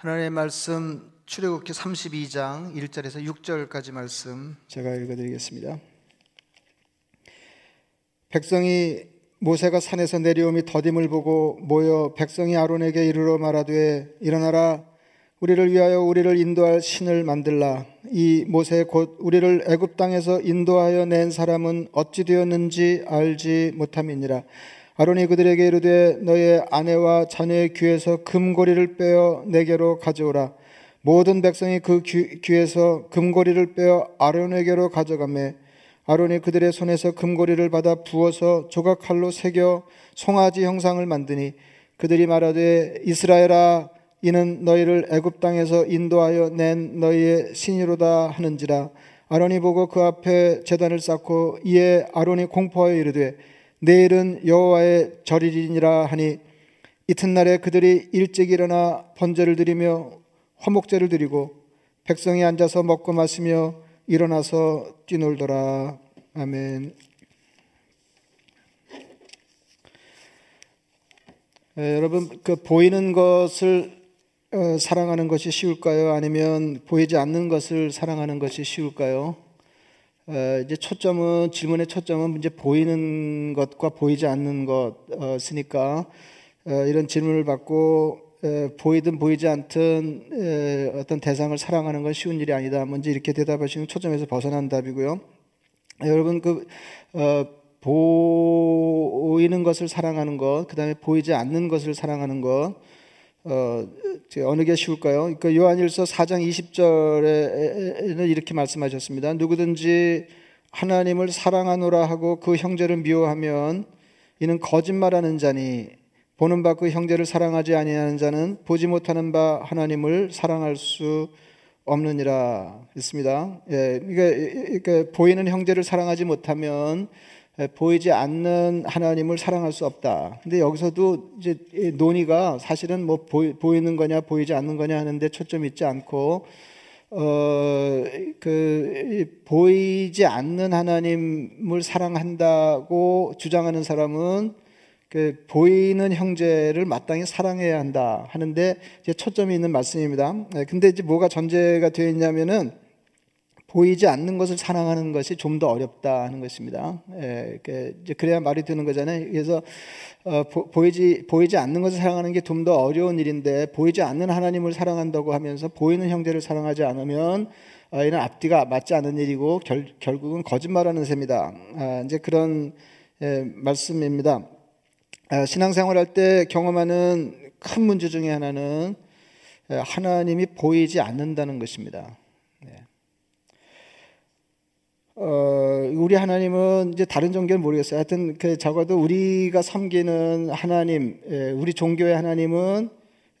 하나님의 말씀 출애굽기 32장 1절에서 6절까지 말씀 제가 읽어드리겠습니다. 백성이 모세가 산에서 내려오미 더딤을 보고 모여 백성이 아론에게 이르러 말하되 일어나라 우리를 위하여 우리를 인도할 신을 만들라 이 모세 곧 우리를 애굽 땅에서 인도하여 낸 사람은 어찌 되었는지 알지 못함이니라 아론이 그들에게 이르되 너의 아내와 자녀의 귀에서 금고리를 빼어 내게로 가져오라. 모든 백성이 그 귀, 귀에서 금고리를 빼어 아론에게로 가져가매 아론이 그들의 손에서 금고리를 받아 부어서 조각 칼로 새겨 송아지 형상을 만드니 그들이 말하되 이스라엘아 이는 너희를 애굽 땅에서 인도하여 낸 너희의 신이로다 하는지라. 아론이 보고 그 앞에 제단을 쌓고 이에 아론이 공포하여 이르되 내일은 여호와의 절이니라 하니 이튿날에 그들이 일찍 일어나 번제를 드리며 화목제를 드리고 백성이 앉아서 먹고 마시며 일어나서 뛰놀더라 아멘. 에, 여러분 그 보이는 것을 어, 사랑하는 것이 쉬울까요? 아니면 보이지 않는 것을 사랑하는 것이 쉬울까요? 어, 이제 초점은 질문의 초점은 이제 보이는 것과 보이지 않는 것이니까 어, 이런 질문을 받고 보이든 보이지 않든 어떤 대상을 사랑하는 건 쉬운 일이 아니다. 먼저 이렇게 대답하시는 초점에서 벗어난 답이고요. 여러분 그 어, 보이는 것을 사랑하는 것, 그 다음에 보이지 않는 것을 사랑하는 것, 어, 어느 게 쉬울까요? 그 요한일서 4장 20절에는 이렇게 말씀하셨습니다. 누구든지 하나님을 사랑하노라 하고 그 형제를 미워하면 이는 거짓말하는 자니 보는 바 그 형제를 사랑하지 아니하는 자는 보지 못하는 바 하나님을 사랑할 수 없느니라 했습니다. 예, 이게, 보이는 형제를 사랑하지 못하면 예, 보이지 않는 하나님을 사랑할 수 없다. 근데 여기서도 이제 논의가 사실은 뭐 보이, 보이는 거냐 보이지 않는 거냐 하는데 초점 있지 않고 어그 보이지 않는 하나님을 사랑한다고 주장하는 사람은 그 보이는 형제를 마땅히 사랑해야 한다 하는데 이제 초점이 있는 말씀입니다. 네, 근데 이제 뭐가 전제가 되어 있냐면은 보이지 않는 것을 사랑하는 것이 좀 더 어렵다 하는 것입니다. 예, 이제 그래야 말이 되는 거잖아요. 그래서 어, 보, 이지 보이지 않는 것을 사랑하는 게 좀 더 어려운 일인데 보이지 않는 하나님을 사랑한다고 하면서 보이는 형제를 사랑하지 않으면 어, 이는 앞뒤가 맞지 않는 일이고 결, 결국은 거짓말하는 셈이다. 아, 이제 그런 예, 말씀입니다. 아, 신앙생활할 때 경험하는 큰 문제 중에 하나는 예, 하나님이 보이지 않는다는 것입니다. 네. 어, 우리 하나님은 이제 다른 종교는 모르겠어요. 하여튼 그 적어도 우리가 섬기는 하나님, 예, 우리 종교의 하나님은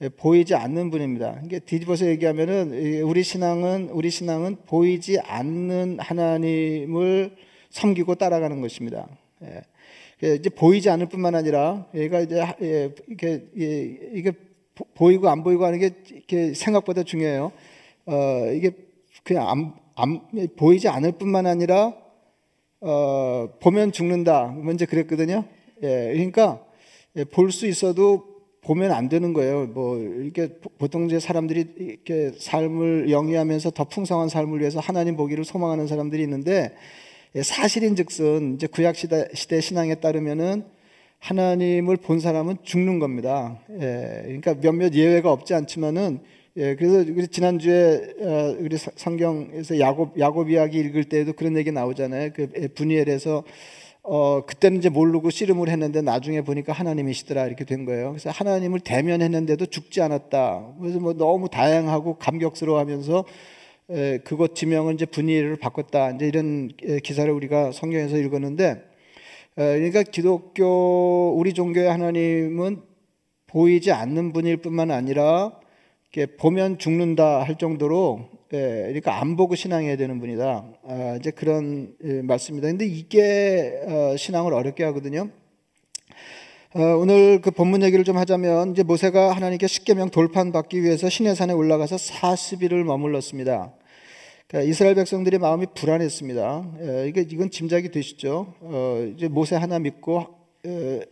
예, 보이지 않는 분입니다. 이게 뒤집어서 얘기하면은 우리 신앙은 우리 신앙은 보이지 않는 하나님을 섬기고 따라가는 것입니다. 예, 이제 보이지 않을 뿐만 아니라 얘가 이제 예, 이게 예, 이게 보이고 안 보이고 하는 게 생각보다 중요해요. 어, 이게 그냥 안, 안, 보이지 않을 뿐만 아니라 어, 보면 죽는다. 먼저 그랬거든요. 예, 그러니까 예, 볼 수 있어도 보면 안 되는 거예요. 뭐 이렇게 보통 이제 사람들이 이렇게 삶을 영위하면서 더 풍성한 삶을 위해서 하나님 보기를 소망하는 사람들이 있는데 예, 사실인즉슨 이제 구약 시대 신앙에 따르면은 하나님을 본 사람은 죽는 겁니다. 예, 그러니까 몇몇 예외가 없지 않지만은 예, 그래서 우리 지난주에 어, 우리 성경에서 야곱 야곱 이야기 읽을 때에도 그런 얘기 나오잖아요. 그 분이엘에서 어 그때는 이제 모르고 씨름을 했는데 나중에 보니까 하나님이시더라 이렇게 된 거예요. 그래서 하나님을 대면했는데도 죽지 않았다. 그래서 뭐 너무 다양하고 감격스러워하면서 그곳 지명을 이제 분위를 바꿨다. 이제 이런 기사를 우리가 성경에서 읽었는데, 그러니까 기독교 우리 종교의 하나님은 보이지 않는 분일 뿐만 아니라 보면 죽는다 할 정도로 그러니까 안 보고 신앙해야 되는 분이다. 아, 이제 그런 말씀입니다. 근데 이게 어, 신앙을 어렵게 하거든요. 어, 오늘 그 본문 얘기를 좀 하자면 이제 모세가 하나님께 십계명 돌판 받기 위해서 신의 산에 올라가서 40일을 머물렀습니다. 그러니까 이스라엘 백성들의 마음이 불안했습니다. 예, 이게 이건 짐작이 되시죠? 어, 이제 모세 하나 믿고 어,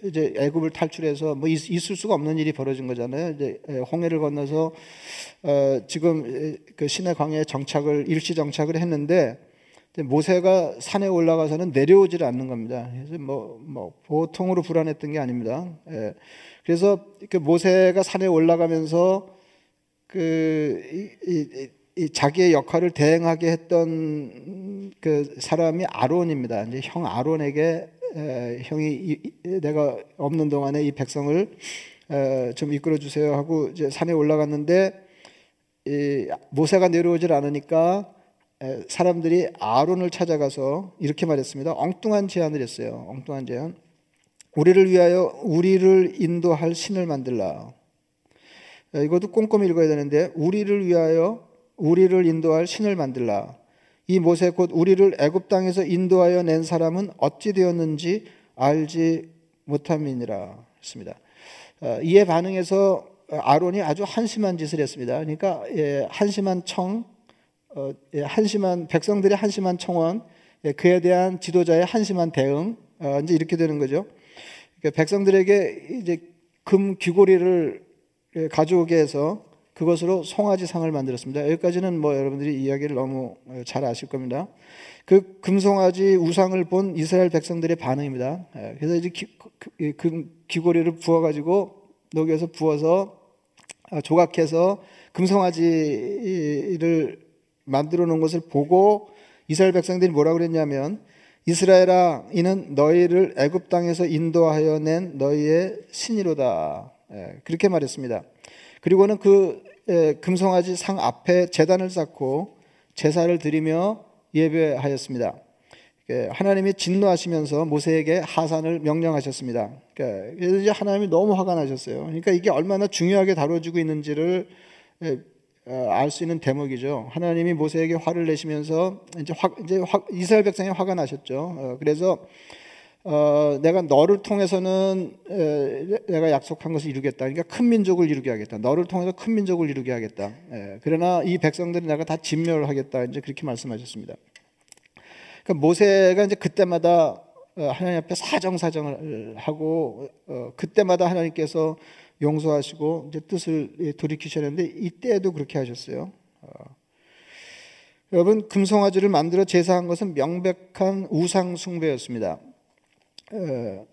이제 애굽을 탈출해서 뭐 있, 을 수가 없는 일이 벌어진 거잖아요. 이제 홍해를 건너서 어, 지금 그 시내 광야에 정착을 일시 정착을 했는데 모세가 산에 올라가서는 내려오질 않는 겁니다. 그래서 뭐, 뭐 보통으로 불안했던 게 아닙니다. 예. 그래서 그 모세가 산에 올라가면서 그 이, 이, 이 자기의 역할을 대행하게 했던 그 사람이 아론입니다. 이제 형 아론에게 에, 형이 이, 내가 없는 동안에 이 백성을 에, 좀 이끌어 주세요 하고 이제 산에 올라갔는데 이 모세가 내려오질 않으니까 에, 사람들이 아론을 찾아가서 이렇게 말했습니다. 엉뚱한 제안을 했어요. 엉뚱한 제안. 우리를 위하여 우리를 인도할 신을 만들라. 이것도 꼼꼼히 읽어야 되는데 우리를 위하여 우리를 인도할 신을 만들라. 이 모세 곧 우리를 애굽 땅에서 인도하여 낸 사람은 어찌 되었는지 알지 못함이니라 했습니다. 어, 이에 반응해서 아론이 아주 한심한 짓을 했습니다. 그러니까 예, 한심한 청, 어, 예, 한심한 백성들의 한심한 청원, 예, 그에 대한 지도자의 한심한 대응, 어, 이제 이렇게 되는 거죠. 그러니까 백성들에게 이제 금 귀고리를 가져오게 해서 그것으로 송아지상을 만들었습니다. 여기까지는 뭐 여러분들이 이야기를 너무 잘 아실 겁니다. 그 금송아지 우상을 본 이스라엘 백성들의 반응입니다. 예, 그래서 이제 그, 금 귀고리를 부어가지고 녹여서 부어서 아, 조각해서 금송아지를 만들어 놓은 것을 보고 이스라엘 백성들이 뭐라고 그랬냐면 이스라엘아 이는 너희를 애굽 땅에서 인도하여 낸 너희의 신이로다. 예, 그렇게 말했습니다. 그리고는 그 금송아지 상 앞에 재단을 쌓고 제사를 드리며 예배하였습니다. 하나님이 진노하시면서 모세에게 하산을 명령하셨습니다. 그래서 이제 하나님이 너무 화가 나셨어요. 그러니까 이게 얼마나 중요하게 다뤄지고 있는지를 어, 알수 있는 대목이죠. 하나님이 모세에게 화를 내시면서 이제 화, 이제 화, 이스라엘 백성이 화가 나셨죠. 어, 그래서 어, 내가 너를 통해서는 에, 내가 약속한 것을 이루겠다. 그러니까 큰 민족을 이루게 하겠다. 너를 통해서 큰 민족을 이루게 하겠다. 에, 그러나 이 백성들이 내가 다 진멸하겠다. 이제 그렇게 말씀하셨습니다. 그러니까 모세가 이제 그때마다 어, 하나님 앞에 사정사정을 하고 어, 그때마다 하나님께서 용서하시고 이제 뜻을 돌이키셨는데 이때도 그렇게 하셨어요. 어. 여러분 금송아지를 만들어 제사한 것은 명백한 우상 숭배였습니다. 어,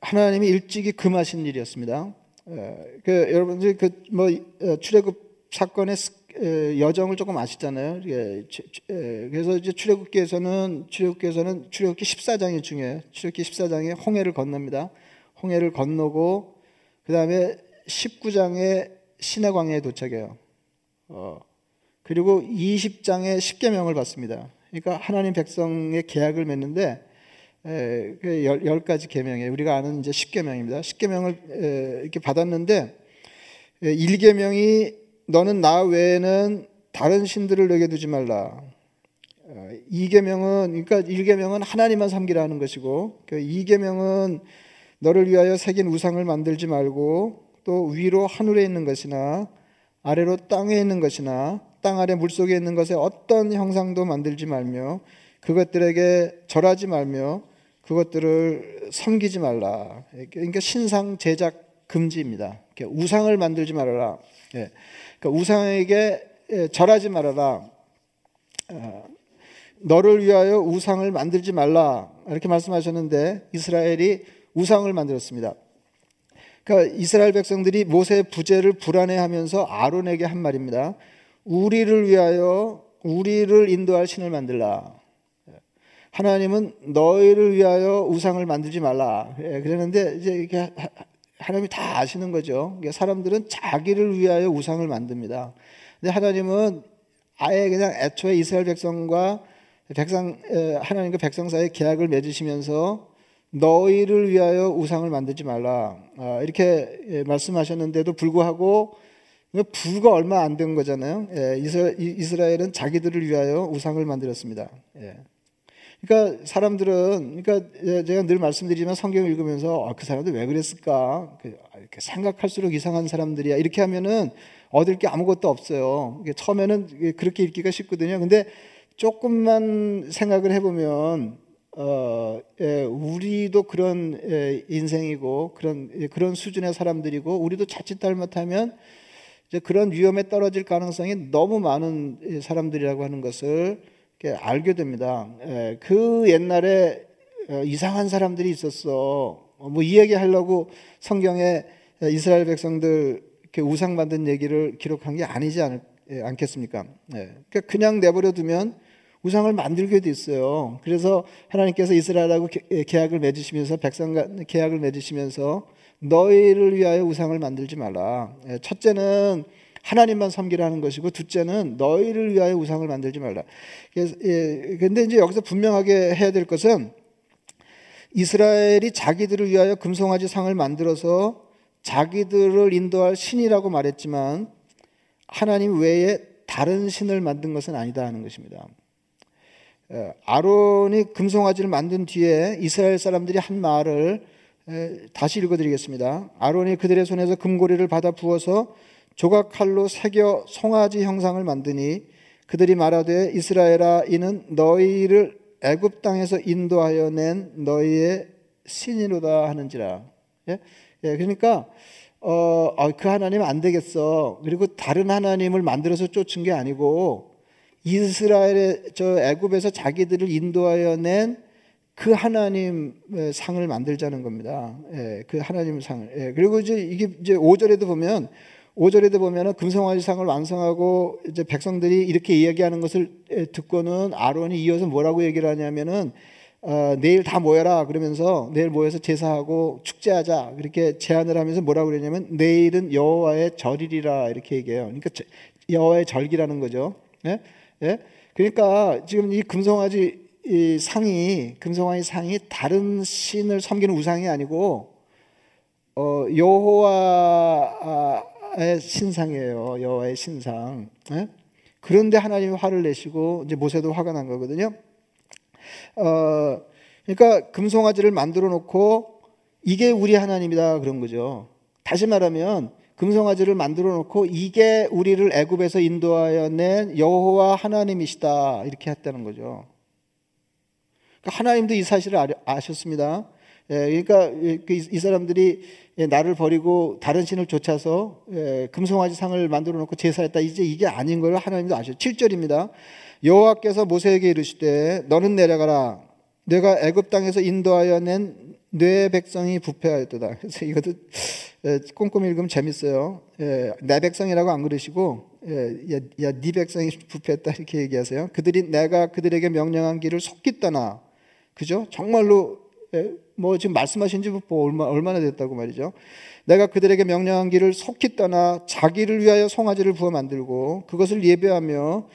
하나님이 일찍이 금하신 일이었습니다. 어, 그 여러분들 그뭐 어, 출애굽 사건의 여정을 조금 아시잖아요. 그래서 이제 출애굽기에서는 출애굽기에서는 출애굽기 14장이 중요해요. 출애굽기 14장에 홍해를 건넙니다. 홍해를 건너고 그다음에 19장에 신의 광야에 도착해요. 어, 그리고 20장에 십계명을 받습니다. 그러니까 하나님 백성의 계약을 맺는데 열, 열 가지 계명이에요. 우리가 아는 이제 십계명입니다. 십계명을 이렇게 받았는데 에, 1계명이 너는 나 외에는 다른 신들을 내게 두지 말라. 어, 2계명은 그러니까 1계명은 하나님만 섬기라는 것이고 그 2계명은 너를 위하여 새긴 우상을 만들지 말고 또 위로 하늘에 있는 것이나 아래로 땅에 있는 것이나 땅 아래 물속에 있는 것에 어떤 형상도 만들지 말며 그것들에게 절하지 말며 그것들을 섬기지 말라. 그러니까 신상 제작 금지입니다. 우상을 만들지 말아라. 예. 그러니까 우상에게 예, 절하지 말아라. 어, 너를 위하여 우상을 만들지 말라. 이렇게 말씀하셨는데 이스라엘이 우상을 만들었습니다. 그러니까 이스라엘 백성들이 모세의 부재를 불안해하면서 아론에게 한 말입니다. 우리를 위하여 우리를 인도할 신을 만들라. 하나님은 너희를 위하여 우상을 만들지 말라. 예, 그러는데 이제 이게 하나님이 다 아시는 거죠. 사람들은 자기를 위하여 우상을 만듭니다. 근데 하나님은 아예 그냥 애초에 이스라엘 백성과 백성 하나님과 백성 사이 계약을 맺으시면서 너희를 위하여 우상을 만들지 말라. 아, 이렇게 예, 말씀하셨는데도 불구하고 불과 얼마 안 된 거잖아요. 예, 이스라엘은 자기들을 위하여 우상을 만들었습니다. 예. 그러니까 사람들은 그러니까 제가 늘 말씀드리지만 성경을 읽으면서 아, 그 사람들 왜 그랬을까? 그, 아, 이렇게 생각할수록 이상한 사람들이야. 이렇게 하면은 얻을 게 아무것도 없어요. 처음에는 그렇게 읽기가 쉽거든요. 근데 조금만 생각을 해보면 어, 예, 우리도 그런 예, 인생이고 그런 예, 그런 수준의 사람들이고 우리도 자칫 잘못하면 이제 그런 위험에 떨어질 가능성이 너무 많은 예, 사람들이라고 하는 것을 알게 됩니다. 예, 그 옛날에 어, 이상한 사람들이 있었어. 뭐 이 얘기 하려고 성경에 이스라엘 백성들 이렇게 우상 만든 얘기를 기록한 게 아니지 않, 예, 않겠습니까? 예, 그러니까 그냥 내버려 두면 우상을 만들게 돼 있어요. 그래서 하나님께서 이스라엘하고 계약을 맺으시면서 백성과 계약을 맺으시면서 너희를 위하여 우상을 만들지 말라. 예, 첫째는 하나님만 섬기라는 것이고 둘째는 너희를 위하여 우상을 만들지 말라. 그래서 예, 근데 이제 여기서 분명하게 해야 될 것은 이스라엘이 자기들을 위하여 금송아지 상을 만들어서 자기들을 인도할 신이라고 말했지만 하나님 외에 다른 신을 만든 것은 아니다 하는 것입니다. 예, 아론이 금송아지를 만든 뒤에 이스라엘 사람들이 한 말을 예, 다시 읽어드리겠습니다. 아론이 그들의 손에서 금고리를 받아 부어서 조각칼로 새겨 송아지 형상을 만드니 그들이 말하되 이스라엘아 이는 너희를 애굽 땅에서 인도하여 낸 너희의 신이로다 하는지라. 예? 예 그러니까 어, 어, 그 하나님 안 되겠어. 그리고 다른 하나님을 만들어서 쫓은 게 아니고 이스라엘의 저 애굽에서 자기들을 인도하여 낸 그 하나님의 상을 만들자는 겁니다. 예, 그 하나님 상을. 예, 그리고 이제 이게 이제 5절에도 보면 5절에도 보면은 금성화지 상을 완성하고 이제 백성들이 이렇게 이야기하는 것을 듣고는 아론이 이어서 뭐라고 얘기를 하냐면은 어, 내일 다 모여라 그러면서 내일 모여서 제사하고 축제하자 이렇게 제안을 하면서 뭐라고 그러냐면 내일은 여호와의 절이라 이렇게 얘기해요. 그러니까 여호와의 절기라는 거죠. 예? 예? 그러니까 지금 이 금송아지 이 상이 금송아지 상이 다른 신을 섬기는 우상이 아니고 어, 여호와 의 신상이에요. 여호와의 신상. 예? 그런데 하나님이 화를 내시고 이제 모세도 화가 난 거거든요. 어, 그러니까 금송아지를 만들어 놓고 이게 우리 하나님이다 그런 거죠. 다시 말하면 금송아지를 만들어 놓고 이게 우리를 애굽에서 인도하여 낸 여호와 하나님이시다 이렇게 했다는 거죠. 그러니까 하나님도 이 사실을 아셨습니다. 예, 그러니까 그이 사람들이 나를 버리고 다른 신을 쫓아서 예, 금송아지 상을 만들어 놓고 제사했다. 이제 이게 아닌 걸 하나님도 아셔. 7절입니다. 여호와께서 모세에게 이르시되 너는 내려가라. 내가 애굽 땅에서 인도하여 낸내 백성이 부패하였도다. 그래서 이것도 꼼꼼히 읽으면 재밌어요. 예, 내 백성이라고 안 그러시고 예, 야, 야, 네 백성이 부패했다 이렇게 얘기하세요. 그들이 내가 그들에게 명령한 길을 속기 떠나, 그죠? 정말로 예, 뭐 지금 말씀하신 지 뭐 얼마, 얼마나 됐다고 말이죠. 내가 그들에게 명령한 길을 속히 떠나 자기를 위하여 송아지를 부어 만들고 그것을 예배하며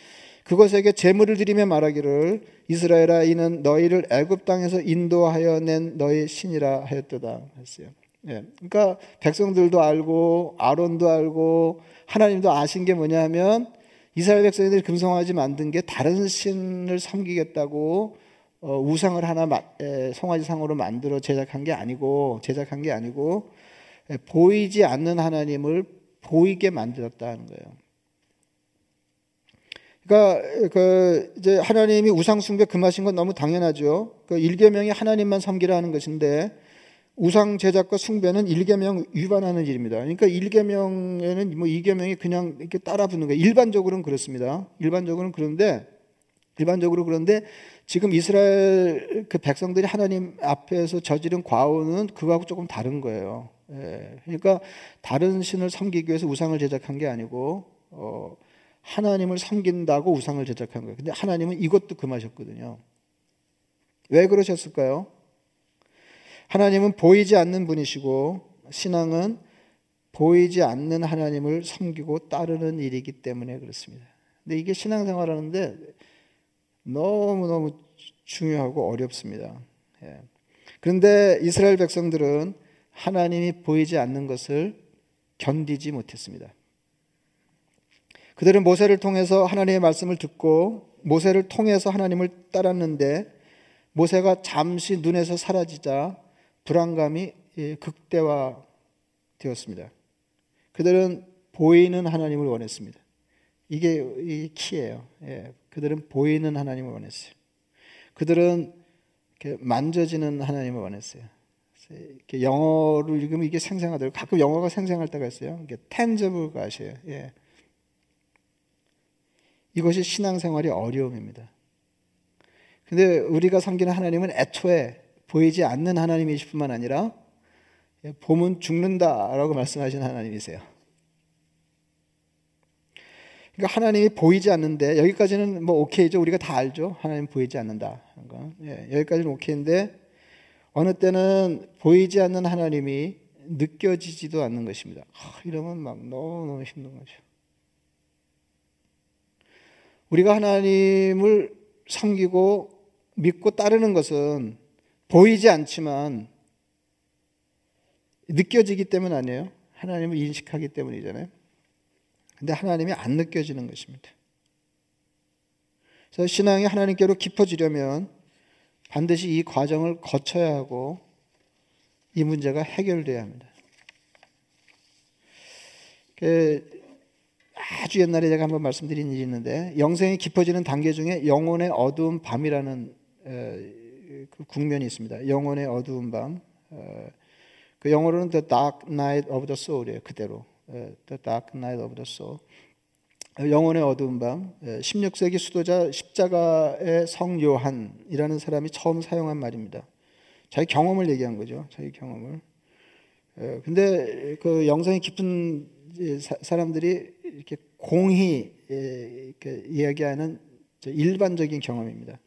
그것에게 제물을 드리며 말하기를 이스라엘아 이는 너희를 애굽 땅에서 인도하여 낸 너희 신이라 하였도다 했어요. 예. 그러니까 백성들도 알고 아론도 알고 하나님도 아신 게 뭐냐면 이스라엘 백성들이 금송아지 만든 게 다른 신을 섬기겠다고 어, 우상을 하나 마, 에, 송아지 상으로 만들어 제작한 게 아니고 제작한 게 아니고 에, 보이지 않는 하나님을 보이게 만들었다는 거예요. 그러니까 그 이제 하나님이 우상 숭배 금하신 건 너무 당연하죠. 그 일계명이 하나님만 섬기라 는 것인데 우상 제작과 숭배는 일계명 위반하는 일입니다. 그러니까 일계명에는 뭐 이계명이 그냥 이렇게 따라 붙는 거예요. 일반적으로는 그렇습니다. 일반적으로는 그런데 일반적으로 그런데 지금 이스라엘 그 백성들이 하나님 앞에서 저지른 과오는 그거하고 조금 다른 거예요. 예. 그러니까 다른 신을 섬기기 위해서 우상을 제작한 게 아니고 어, 하나님을 섬긴다고 우상을 제작한 거예요. 근데 하나님은 이것도 금하셨거든요. 왜 그러셨을까요? 하나님은 보이지 않는 분이시고 신앙은 보이지 않는 하나님을 섬기고 따르는 일이기 때문에 그렇습니다. 근데 이게 신앙생활 하는데 너무너무 중요하고 어렵습니다. 예. 그런데 이스라엘 백성들은 하나님이 보이지 않는 것을 견디지 못했습니다. 그들은 모세를 통해서 하나님의 말씀을 듣고 모세를 통해서 하나님을 따랐는데 모세가 잠시 눈에서 사라지자 불안감이 예, 극대화되었습니다. 그들은 보이는 하나님을 원했습니다. 이게 키예요. 예, 그들은 보이는 하나님을 원했어요. 그들은 이렇게 만져지는 하나님을 원했어요. 이렇게 영어로 읽으면 이게 생생하더라고요. 가끔 영어가 생생할 때가 있어요. 이게 tangible 것이에요. 예. 이것이 신앙생활의 어려움입니다. 근데 우리가 섬기는 하나님은 애초에 보이지 않는 하나님이실 뿐만 아니라 봄은 죽는다라고 말씀하신 하나님이세요. 그러니까 하나님이 보이지 않는데 여기까지는 뭐 오케이죠. 우리가 다 알죠. 하나님 보이지 않는다. 예, 여기까지는 오케이인데 어느 때는 보이지 않는 하나님이 느껴지지도 않는 것입니다. 아, 이러면 막 너무너무 힘든 거죠. 우리가 하나님을 섬기고 믿고 따르는 것은 보이지 않지만 느껴지기 때문 아니에요. 하나님을 인식하기 때문이잖아요. 근데 하나님이 안 느껴지는 것입니다. 그래서 신앙이 하나님께로 깊어지려면 반드시 이 과정을 거쳐야 하고 이 문제가 해결돼야 합니다. 그 아주 옛날에 제가 한번 말씀드린 일이 있는데 영생이 깊어지는 단계 중에 영혼의 어두운 밤이라는 그 국면이 있습니다. 영혼의 어두운 밤. 그 영어로는 The Dark Night of the Soul이에요. 그대로. The Dark Night of the Soul. 영혼의 어두운 밤. 16세기 수도자 십자가의 성 요한이라는 사람이 처음 사용한 말입니다. 자기 경험을 얘기한 거죠. 자기 경험을. 근데 그 영성이 깊은 사람들이 이렇게 공히 이야기하는 일반적인 경험입니다.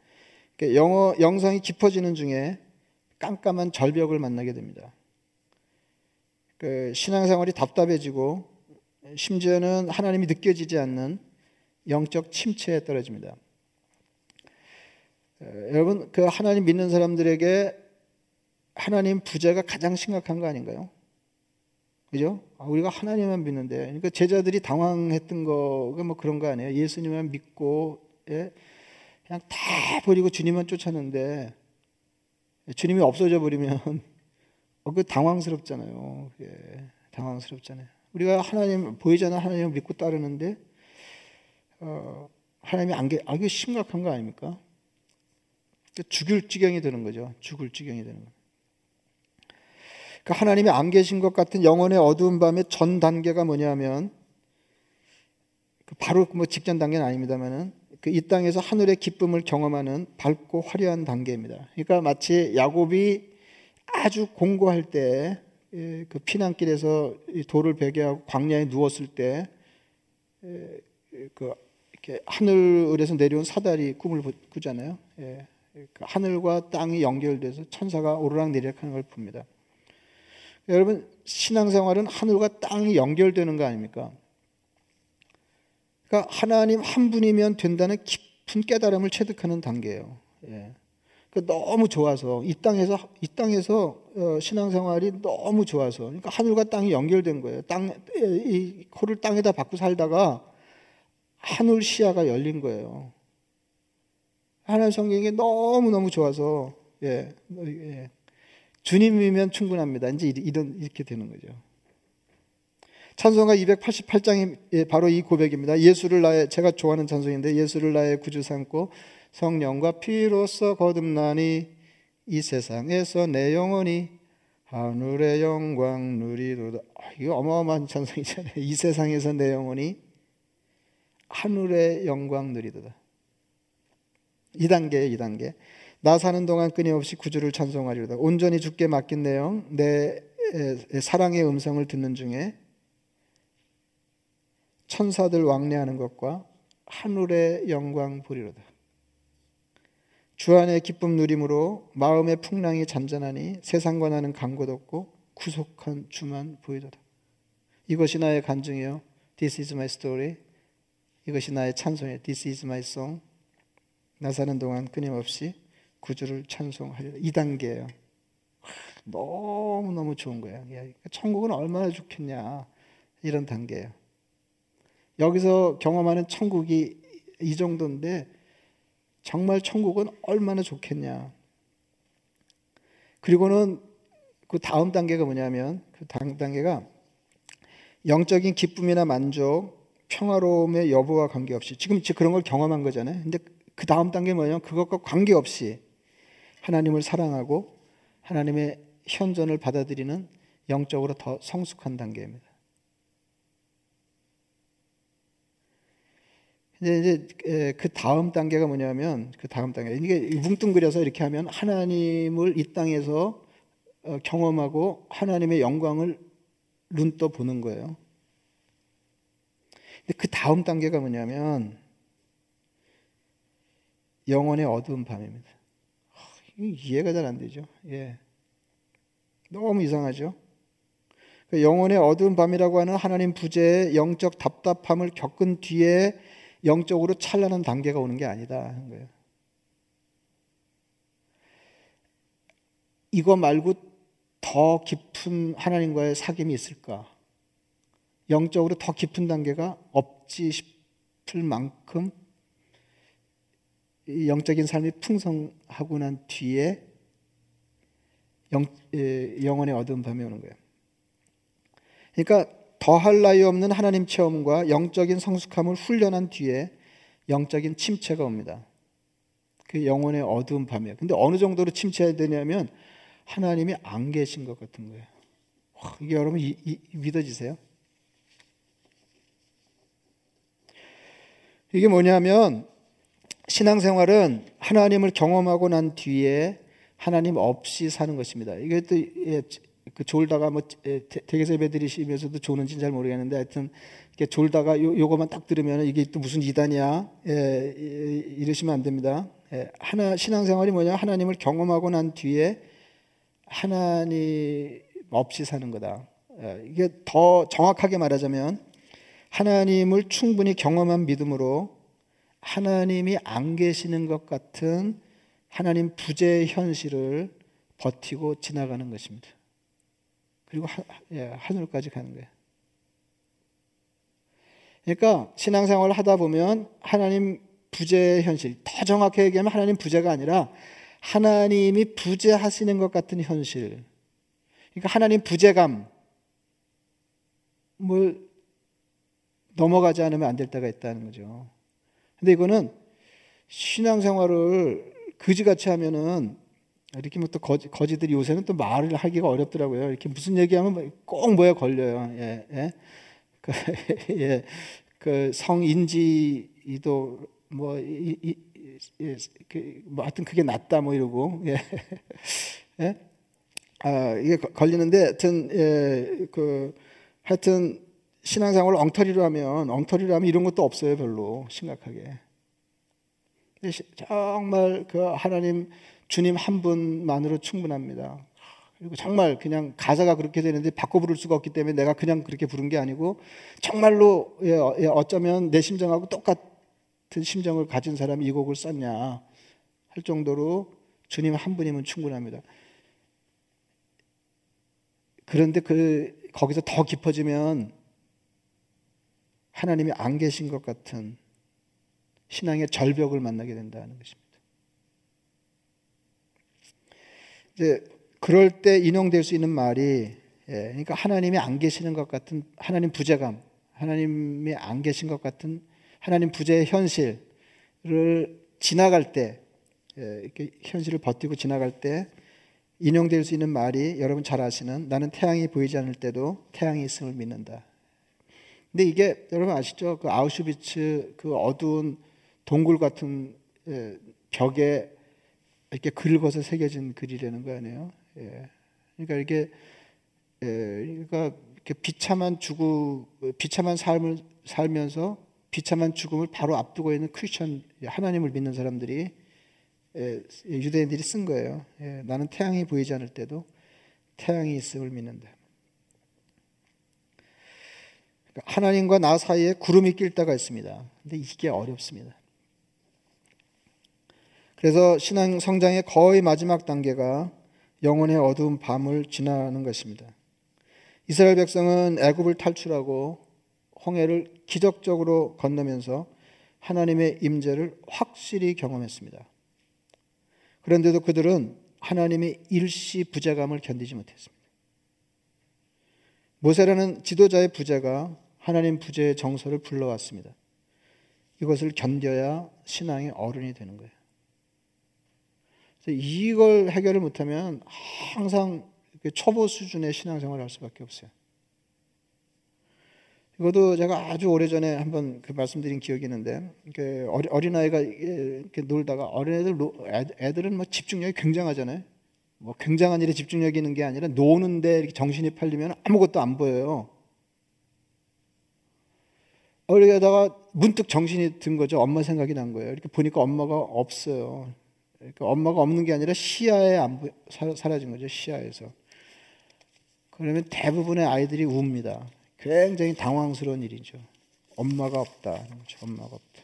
그러니까 영어 영성이 깊어지는 중에 깜깜한 절벽을 만나게 됩니다. 그 신앙생활이 답답해지고 심지어는 하나님이 느껴지지 않는 영적 침체에 떨어집니다. 여러분 그 하나님 믿는 사람들에게 하나님 부재가 가장 심각한 거 아닌가요? 그죠? 아, 우리가 하나님만 믿는데, 그러니까 제자들이 당황했던 거가 뭐 그런 거 아니에요? 예수님만 믿고, 예? 그냥 다 버리고 주님만 쫓았는데, 주님이 없어져 버리면, 어, 그 당황스럽잖아요. 예, 당황스럽잖아요. 우리가 하나님, 보이잖아. 하나님을 믿고 따르는데, 어, 하나님이 안 계, 아, 이게 심각한 거 아닙니까? 죽을 지경이 되는 거죠. 죽을 지경이 되는 거죠. 그 하나님이 안 계신 것 같은 영혼의 어두운 밤의 전 단계가 뭐냐면 그 바로 뭐 직전 단계는 아닙니다만은 그 이 땅에서 하늘의 기쁨을 경험하는 밝고 화려한 단계입니다. 그러니까 마치 야곱이 아주 공고할 때그 예, 피난길에서 돌을 베개하고 광야에 누웠을 때 그 이렇게 하늘에서 내려온 사다리 꿈을 꾸잖아요. 예. 그 하늘과 땅이 연결돼서 천사가 오르락 내리락 하는 걸 봅니다. 여러분 신앙생활은 하늘과 땅이 연결되는 거 아닙니까? 그러니까 하나님 한 분이면 된다는 깊은 깨달음을 체득하는 단계예요. 예. 그러니까 너무 좋아서 이 땅에서 이 땅에서 어, 신앙생활이 너무 좋아서 그러니까 하늘과 땅이 연결된 거예요. 땅 이 코를 땅에다 받고 살다가 하늘 시야가 열린 거예요. 하나님 성경이 너무 너무 좋아서 예, 예. 주님이면 충분합니다. 이제 이런 이렇게 되는 거죠. 찬송가 288장이 바로 이 고백입니다. 예수를 나의 제가 좋아하는 찬송인데 예수를 나의 구주 삼고 성령과 피로써 거듭나니 이 세상에서 내 영혼이 하늘의 영광 누리도다. 아, 이거 어마어마한 찬송이잖아요. 이 세상에서 내 영혼이 하늘의 영광 누리도다. 2단계예요, 2단계. 나 사는 동안 끊임없이 구주를 찬송하리로다. 온전히 죽게 맡긴 내용, 내 사랑의 음성을 듣는 중에 천사들 왕래하는 것과 하늘의 영광 보리로다. 주 안의 기쁨 누림으로 마음의 풍랑이 잔잔하니 세상과 나는 간곳 없고 구속한 주만 보이도다. 이것이 나의 간증이요. This is my story. 이것이 나의 찬송이요. This is my song. 나 사는 동안 끊임없이 구주를 찬송하리라. 2단계예요. 너무 너무 좋은 거예요. 천국은 얼마나 좋겠냐. 이런 단계예요. 여기서 경험하는 천국이 이 정도인데 정말 천국은 얼마나 좋겠냐. 그리고는 그 다음 단계가 뭐냐면 그 다음 단계가 영적인 기쁨이나 만족, 평화로움의 여부와 관계없이 지금 그런 걸 경험한 거잖아요. 근데 그 다음 단계 뭐냐면 그것과 관계없이 하나님을 사랑하고 하나님의 현존을 받아들이는 영적으로 더 성숙한 단계입니다. 이제 이제 그 다음 단계가 뭐냐면 그 다음 단계 이게 뭉뚱그려서 이렇게 하면 하나님을 이 땅에서 어, 경험하고 하나님의 영광을 눈떠 보는 거예요. 근데 그 다음 단계가 뭐냐면 영원의 어두운 밤입니다. 이해가 잘 안 되죠. 예. 너무 이상하죠. 그 영혼의 어두운 밤이라고 하는 하나님 부재의 영적 답답함을 겪은 뒤에 영적으로 찬란한 단계가 오는 게 아니다 하는 거예요. 이거 말고 더 깊은 하나님과의 사귐이 있을까? 영적으로 더 깊은 단계가 없지 싶을 만큼 영적인 삶이 풍성하고 난 뒤에 영, 영혼의 어두운 밤이 오는 거예요. 그러니까 더할 나위 없는 하나님 체험과 영적인 성숙함을 훈련한 뒤에 영적인 침체가 옵니다. 그 영혼의 어두운 밤이에요. 근데 어느 정도로 침체해야 되냐면 하나님이 안 계신 것 같은 거예요. 와, 이게 여러분 이, 이, 믿어지세요? 이게 뭐냐면 신앙생활은 하나님을 경험하고 난 뒤에 하나님 없이 사는 것입니다. 이게 또 예, 그 졸다가 뭐 대개서 예배 드리시면서도 조는지는 잘 모르겠는데 하여튼 이렇게 졸다가 요, 요거만 딱 들으면 이게 또 무슨 이단이야 예, 이러시면 안 됩니다. 예, 하나 신앙생활이 뭐냐 하나님을 경험하고 난 뒤에 하나님 없이 사는 거다. 예, 이게 더 정확하게 말하자면 하나님을 충분히 경험한 믿음으로 하나님이 안 계시는 것 같은 하나님 부재의 현실을 버티고 지나가는 것입니다. 그리고 하, 예, 하늘까지 가는 거예요. 그러니까 신앙생활을 하다 보면 하나님 부재의 현실, 더 정확히 얘기하면 하나님 부재가 아니라 하나님이 부재하시는 것 같은 현실. 그러니까 하나님 부재감, 뭘 넘어가지 않으면 안 될 때가 있다는 거죠. 근데 이거는 신앙생활을 그지같이 하면은 이렇게 뭐 또 거지, 거지들이 요새는 또 말을 하기가 어렵더라고요. 이렇게 무슨 얘기하면 뭐꼭 뭐에 걸려요. 예, 예. 그, 예, 그 성인지도 뭐, 이, 이, 예, 그, 뭐 하여튼 그게 낫다 뭐 이러고, 예. 예? 아, 이게 걸리는데 하여튼, 예, 그, 하여튼 신앙생활을 엉터리로 하면, 엉터리로 하면 이런 것도 없어요, 별로. 심각하게. 정말 그 하나님 주님 한 분만으로 충분합니다. 그리고 정말 그냥 가사가 그렇게 되는데 바꿔 부를 수가 없기 때문에 내가 그냥 그렇게 부른 게 아니고 정말로 예, 예, 어쩌면 내 심정하고 똑같은 심정을 가진 사람이 이 곡을 썼냐 할 정도로 주님 한 분이면 충분합니다. 그런데 그 거기서 더 깊어지면 하나님이 안 계신 것 같은 신앙의 절벽을 만나게 된다는 것입니다. 이제 그럴 때 인용될 수 있는 말이 예, 그러니까 하나님이 안 계시는 것 같은 하나님 부재감, 하나님이 안 계신 것 같은 하나님 부재의 현실을 지나갈 때 예, 이렇게 현실을 버티고 지나갈 때 인용될 수 있는 말이 여러분 잘 아시는 나는 태양이 보이지 않을 때도 태양이 있음을 믿는다. 근데 이게 여러분 아시죠? 그 아우슈비츠 그 어두운 동굴 같은 예, 벽에 이렇게 긁어서 새겨진 글이라는 거 아니에요? 예. 그러니까 이게 예, 그러니까 이렇게 비참한 죽음, 비참한 삶을 살면서 비참한 죽음을 바로 앞두고 있는 크리스천 하나님을 믿는 사람들이 예, 유대인들이 쓴 거예요. 예, 나는 태양이 보이지 않을 때도 태양이 있음을 믿는다. 그러니까 하나님과 나 사이에 구름이 낄 때가 있습니다. 근데 이게 어렵습니다. 그래서 신앙 성장의 거의 마지막 단계가 영혼의 어두운 밤을 지나는 것입니다. 이스라엘 백성은 애굽을 탈출하고 홍해를 기적적으로 건너면서 하나님의 임재를 확실히 경험했습니다. 그런데도 그들은 하나님의 일시 부재감을 견디지 못했습니다. 모세라는 지도자의 부재가 하나님 부재의 정서를 불러왔습니다. 이것을 견뎌야 신앙의 어른이 되는 거예요. 이걸 해결을 못하면 항상 초보 수준의 신앙생활을 할 수밖에 없어요. 이것도 제가 아주 오래전에 한번 그 말씀드린 기억이 있는데 그 어린아이가 이렇게 놀다가 어린애들 애들은 뭐 집중력이 굉장하잖아요. 뭐 굉장한 일에 집중력이 있는 게 아니라 노는데 정신이 팔리면 아무것도 안 보여요. 어리다가 문득 정신이 든 거죠. 엄마 생각이 난 거예요. 이렇게 보니까 엄마가 없어요. 그러니까 엄마가 없는 게 아니라 시야에 안 보, 사라진 거죠. 시야에서. 그러면 대부분의 아이들이 웁니다. 굉장히 당황스러운 일이죠. 엄마가 없다. 엄마가 없다.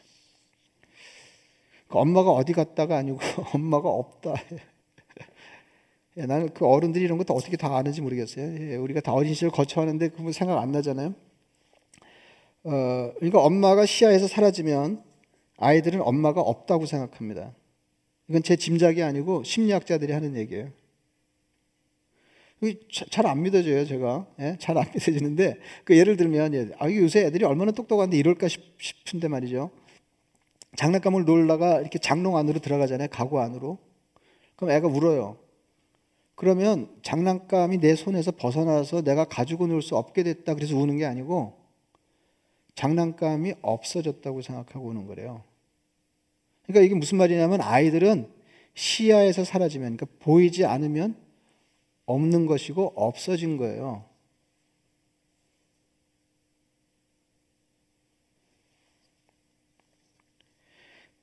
그 엄마가 어디 갔다가 아니고 엄마가 없다. 예, 나는 그 어른들이 이런 것도 어떻게 다 아는지 모르겠어요. 예, 우리가 다 어린 시절 거쳐하는데 그거 생각 안 나잖아요. 어, 그러니까 엄마가 시야에서 사라지면 아이들은 엄마가 없다고 생각합니다. 이건 제 짐작이 아니고 심리학자들이 하는 얘기예요. 잘 안 믿어져요, 제가. 예? 잘안 믿어지는데, 그 예를 들면, 예, 아, 요새 애들이 얼마나 똑똑한데 이럴까 싶은데 말이죠. 장난감을 놀다가 이렇게 장롱 안으로 들어가잖아요, 가구 안으로. 그럼 애가 울어요. 그러면 장난감이 내 손에서 벗어나서 내가 가지고 놀 수 없게 됐다 그래서 우는 게 아니고 장난감이 없어졌다고 생각하고 우는 거래요. 그러니까 이게 무슨 말이냐면 아이들은 시야에서 사라지면 그러니까 보이지 않으면 없는 것이고 없어진 거예요.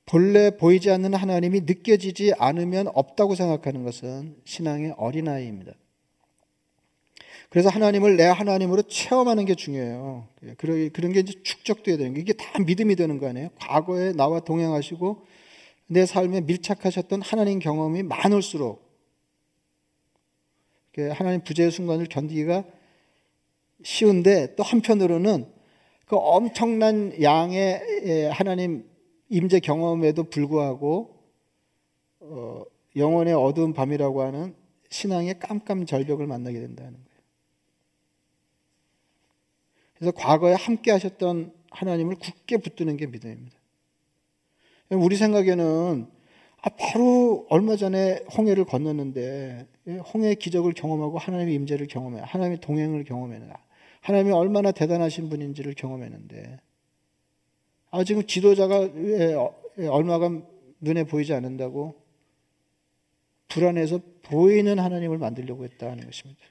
본래 보이지 않는 하나님이 느껴지지 않으면 없다고 생각하는 것은 신앙의 어린아이입니다. 그래서 하나님을 내 하나님으로 체험하는 게 중요해요. 그런 게 이제 축적돼야 되는 게 이게 다 믿음이 되는 거 아니에요? 과거에 나와 동행하시고 내 삶에 밀착하셨던 하나님 경험이 많을수록 하나님 부재의 순간을 견디기가 쉬운데 또 한편으로는 그 엄청난 양의 하나님 임재 경험에도 불구하고 어, 영혼의 어두운 밤이라고 하는 신앙의 깜깜 절벽을 만나게 된다는 거예요. 그래서 과거에 함께 하셨던 하나님을 굳게 붙드는 게 믿음입니다. 우리 생각에는 아, 바로 얼마 전에 홍해를 건넜는데 홍해 기적을 경험하고 하나님의 임재를 경험해 하나님의 동행을 경험했나 하나님이 얼마나 대단하신 분인지를 경험했는데 아, 지금 지도자가 왜 얼마가 눈에 보이지 않는다고 불안해서 보이는 하나님을 만들려고 했다는 것입니다.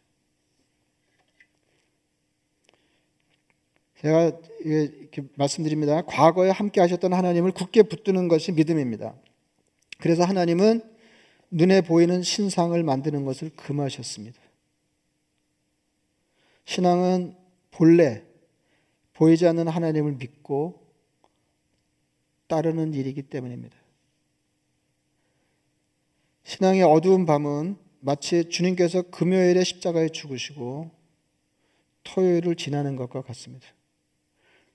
제가 이렇게 말씀드립니다. 과거에 함께 하셨던 하나님을 굳게 붙드는 것이 믿음입니다. 그래서 하나님은 눈에 보이는 신상을 만드는 것을 금하셨습니다. 신앙은 본래 보이지 않는 하나님을 믿고 따르는 일이기 때문입니다. 신앙의 어두운 밤은 마치 주님께서 금요일에 십자가에 죽으시고 토요일을 지나는 것과 같습니다.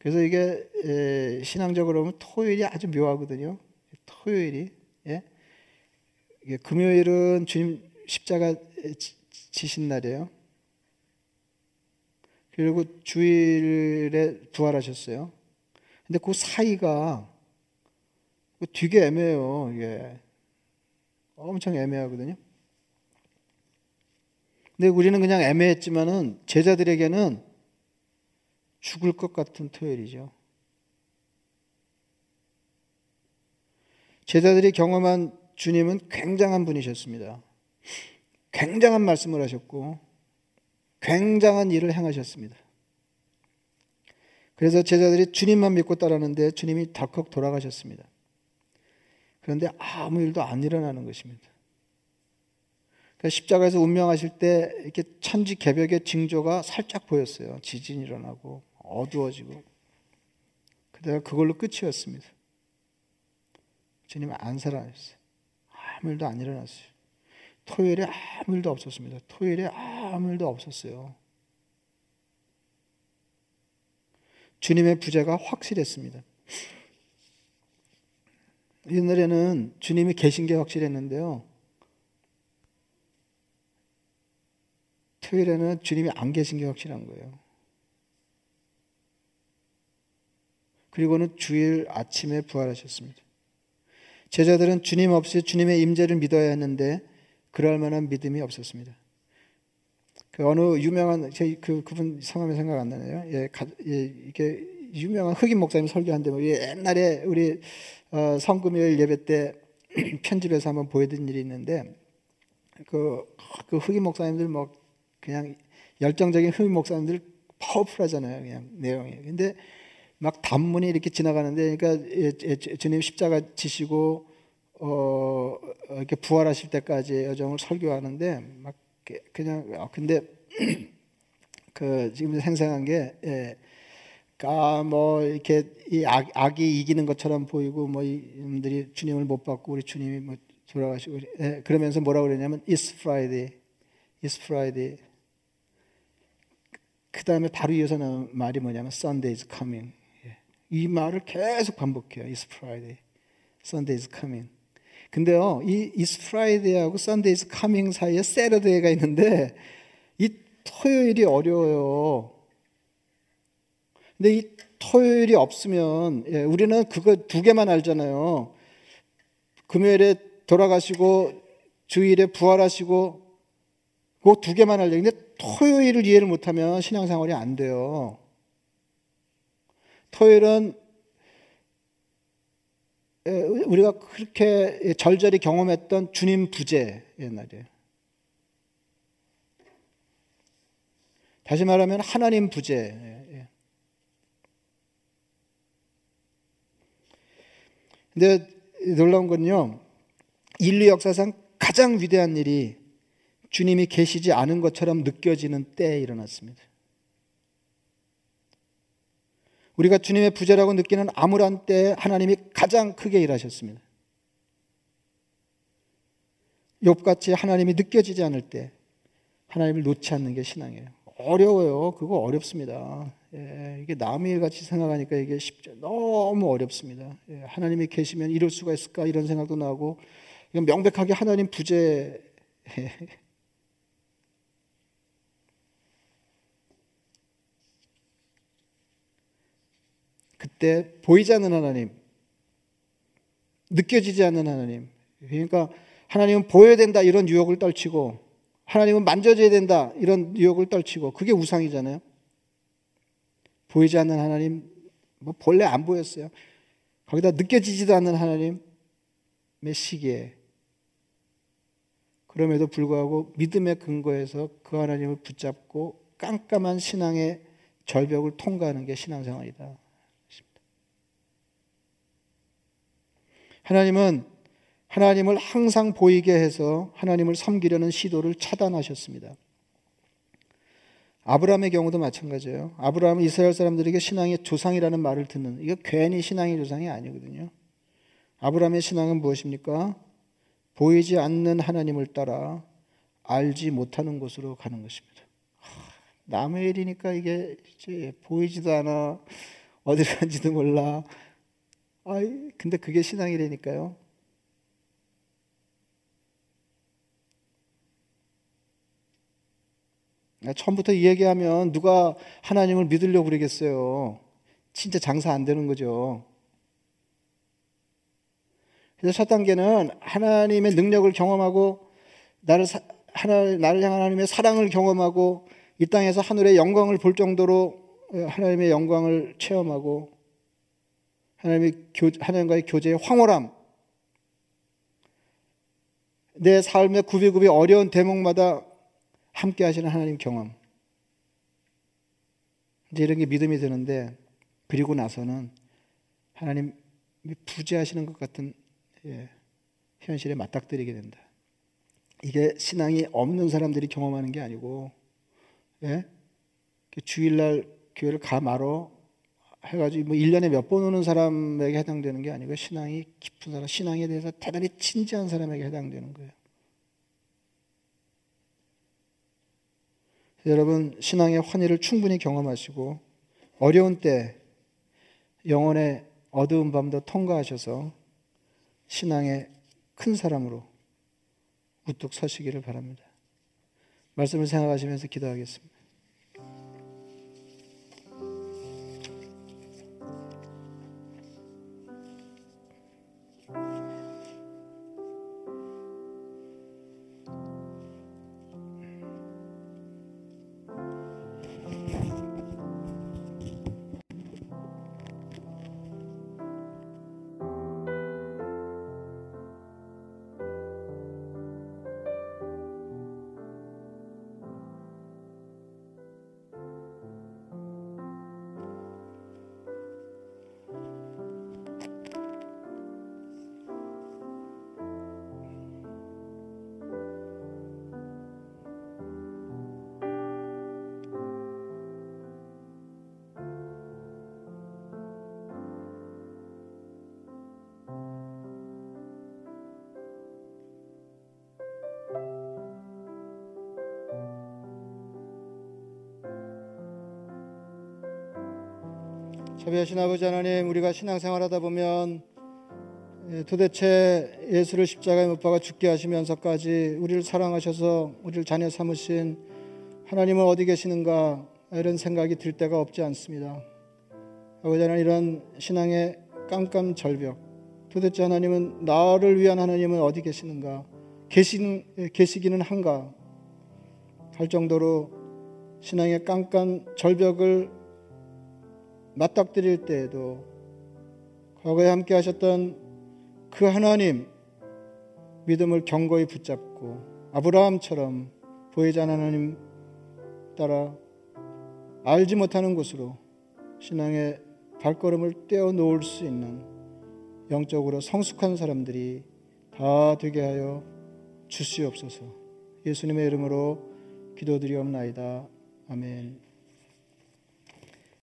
그래서 이게 신앙적으로 보면 토요일이 아주 묘하거든요. 토요일이 예? 금요일은 주님 십자가 지신 날이에요. 그리고 주일에 부활하셨어요. 근데 그 사이가 되게 애매해요. 이게 엄청 애매하거든요. 근데 우리는 그냥 애매했지만은 제자들에게는 죽을 것 같은 토요일이죠. 제자들이 경험한 주님은 굉장한 분이셨습니다. 굉장한 말씀을 하셨고, 굉장한 일을 행하셨습니다. 그래서 제자들이 주님만 믿고 따르는데 주님이 덜컥 돌아가셨습니다. 그런데 아무 일도 안 일어나는 것입니다. 그러니까 십자가에서 운명하실 때 이렇게 천지 개벽의 징조가 살짝 보였어요. 지진이 일어나고 어두워지고. 그다가 그걸로 끝이었습니다. 주님 안 살아났어요. 아무 일도 안 일어났어요. 토요일에 아무 일도 없었습니다. 토요일에 아무 일도 없었어요. 주님의 부재가 확실했습니다. 옛날에는 주님이 계신 게 확실했는데요. 토요일에는 주님이 안 계신 게 확실한 거예요. 그리고는 주일 아침에 부활하셨습니다. 제자들은 주님 없이 주님의 임재를 믿어야 했는데 그럴 만한 믿음이 없었습니다. 그 어느 유명한 제그 그분 성함이 생각 안 나네요. 예, 가, 예 이게 유명한 흑인 목사님 설교한데 뭐 옛날에 우리 어, 성금요일 예배 때 편집해서 한번 보여드린 일이 있는데 그, 그 흑인 목사님들 뭐 그냥 열정적인 흑인 목사님들 파워풀하잖아요. 그냥 내용이. 근데 막 단문이 이렇게 지나가는데 그러니까 예, 예, 주님 십자가 지시고 어 이렇게 부활하실 때까지 여정을 설교하는데 막 그냥 어, 근데 그 지금 생생한 게 예. 뭐 이렇게 이 악, 악이 이기는 것처럼 보이고 뭐 이들이 주님을 못 받고 우리 주님이 뭐 돌아가시고 예, 그러면서 뭐라 그러냐면 It's Friday, It's Friday. 그 다음에 바로 이어서 나온 말이 뭐냐면 Sunday is coming. 예. 이 말을 계속 반복해요. It's Friday, Sunday is coming. 근데요, 이 It's Friday하고 Sunday is coming 사이에 Saturday가 있는데 이 토요일이 어려워요. 근데 이 토요일이 없으면 예, 우리는 그거 두 개만 알잖아요. 금요일에 돌아가시고 주일에 부활하시고 그 두 개만 알죠. 근데 토요일을 이해를 못하면 신앙생활이 안 돼요. 토요일은 우리가 그렇게 절절히 경험했던 주님 부재 옛날에 다시 말하면 하나님 부재. 근데 놀라운 건요. 인류 역사상 가장 위대한 일이 주님이 계시지 않은 것처럼 느껴지는 때에 일어났습니다. 우리가 주님의 부재라고 느끼는 암울한 때에 하나님이 가장 크게 일하셨습니다. 욥같이 하나님이 느껴지지 않을 때 하나님을 놓지 않는 게 신앙이에요. 어려워요. 그거 어렵습니다. 예, 이게 남의 일 같이 생각하니까 이게 쉽죠. 너무 어렵습니다. 예, 하나님이 계시면 이럴 수가 있을까 이런 생각도 나고 명백하게 하나님 부재. 그때 보이지 않는 하나님, 느껴지지 않는 하나님. 그러니까 하나님은 보여야 된다 이런 유혹을 떨치고 하나님은 만져져야 된다 이런 유혹을 떨치고 그게 우상이잖아요. 보이지 않는 하나님, 뭐 본래 안 보였어요. 거기다 느껴지지도 않는 하나님의 시기에 그럼에도 불구하고 믿음의 근거에서 그 하나님을 붙잡고 깜깜한 신앙의 절벽을 통과하는 게 신앙생활이다. 하나님은 하나님을 항상 보이게 해서 하나님을 섬기려는 시도를 차단하셨습니다. 아브라함의 경우도 마찬가지예요. 아브라함은 이스라엘 사람들에게 신앙의 조상이라는 말을 듣는 이거 괜히 신앙의 조상이 아니거든요. 아브라함의 신앙은 무엇입니까? 보이지 않는 하나님을 따라 알지 못하는 곳으로 가는 것입니다. 남의 일이니까 이게 보이지도 않아 어디를 간지도 몰라. 아, 근데 그게 신앙이라니까요. 처음부터 이 얘기하면 누가 하나님을 믿으려고 그러겠어요. 진짜 장사 안 되는 거죠. 그래서 첫 단계는 하나님의 능력을 경험하고 나를 하나 나를 향한 하나님의 사랑을 경험하고 이 땅에서 하늘의 영광을 볼 정도로 하나님의 영광을 체험하고 하나님의 교, 하나님과의 교제의 황홀함 내 삶의 구비구비 어려운 대목마다 함께 하시는 하나님 경험 이제 이런 게 믿음이 되는데 그리고 나서는 하나님이 부재하시는 것 같은 예, 현실에 맞닥뜨리게 된다. 이게 신앙이 없는 사람들이 경험하는 게 아니고 예? 주일날 교회를 가 말어 해가지고 뭐 1년에 몇 번 오는 사람에게 해당되는 게 아니고 신앙이 깊은 사람, 신앙에 대해서 대단히 진지한 사람에게 해당되는 거예요. 여러분 신앙의 환희를 충분히 경험하시고 어려운 때 영혼의 어두운 밤도 통과하셔서 신앙의 큰 사람으로 우뚝 서시기를 바랍니다. 말씀을 생각하시면서 기도하겠습니다. 자비하신 아버지 하나님, 우리가 신앙생활하다 보면 예, 도대체 예수를 십자가에 못 박아 죽게 하시면서까지 우리를 사랑하셔서 우리를 자녀 삼으신 하나님은 어디 계시는가 이런 생각이 들 때가 없지 않습니다. 아버지 하나님 이런 신앙의 깜깜 절벽 도대체 하나님은 나를 위한 하나님은 어디 계시는가 계시는 계시기는 한가 할 정도로 신앙의 깜깜 절벽을 맞닥뜨릴 때에도 과거에 함께 하셨던 그 하나님 믿음을 견고히 붙잡고 아브라함처럼 보이지 않는 하나님 따라 알지 못하는 곳으로 신앙의 발걸음을 떼어 놓을 수 있는 영적으로 성숙한 사람들이 다 되게 하여 주시옵소서. 예수님의 이름으로 기도드리옵나이다. 아멘.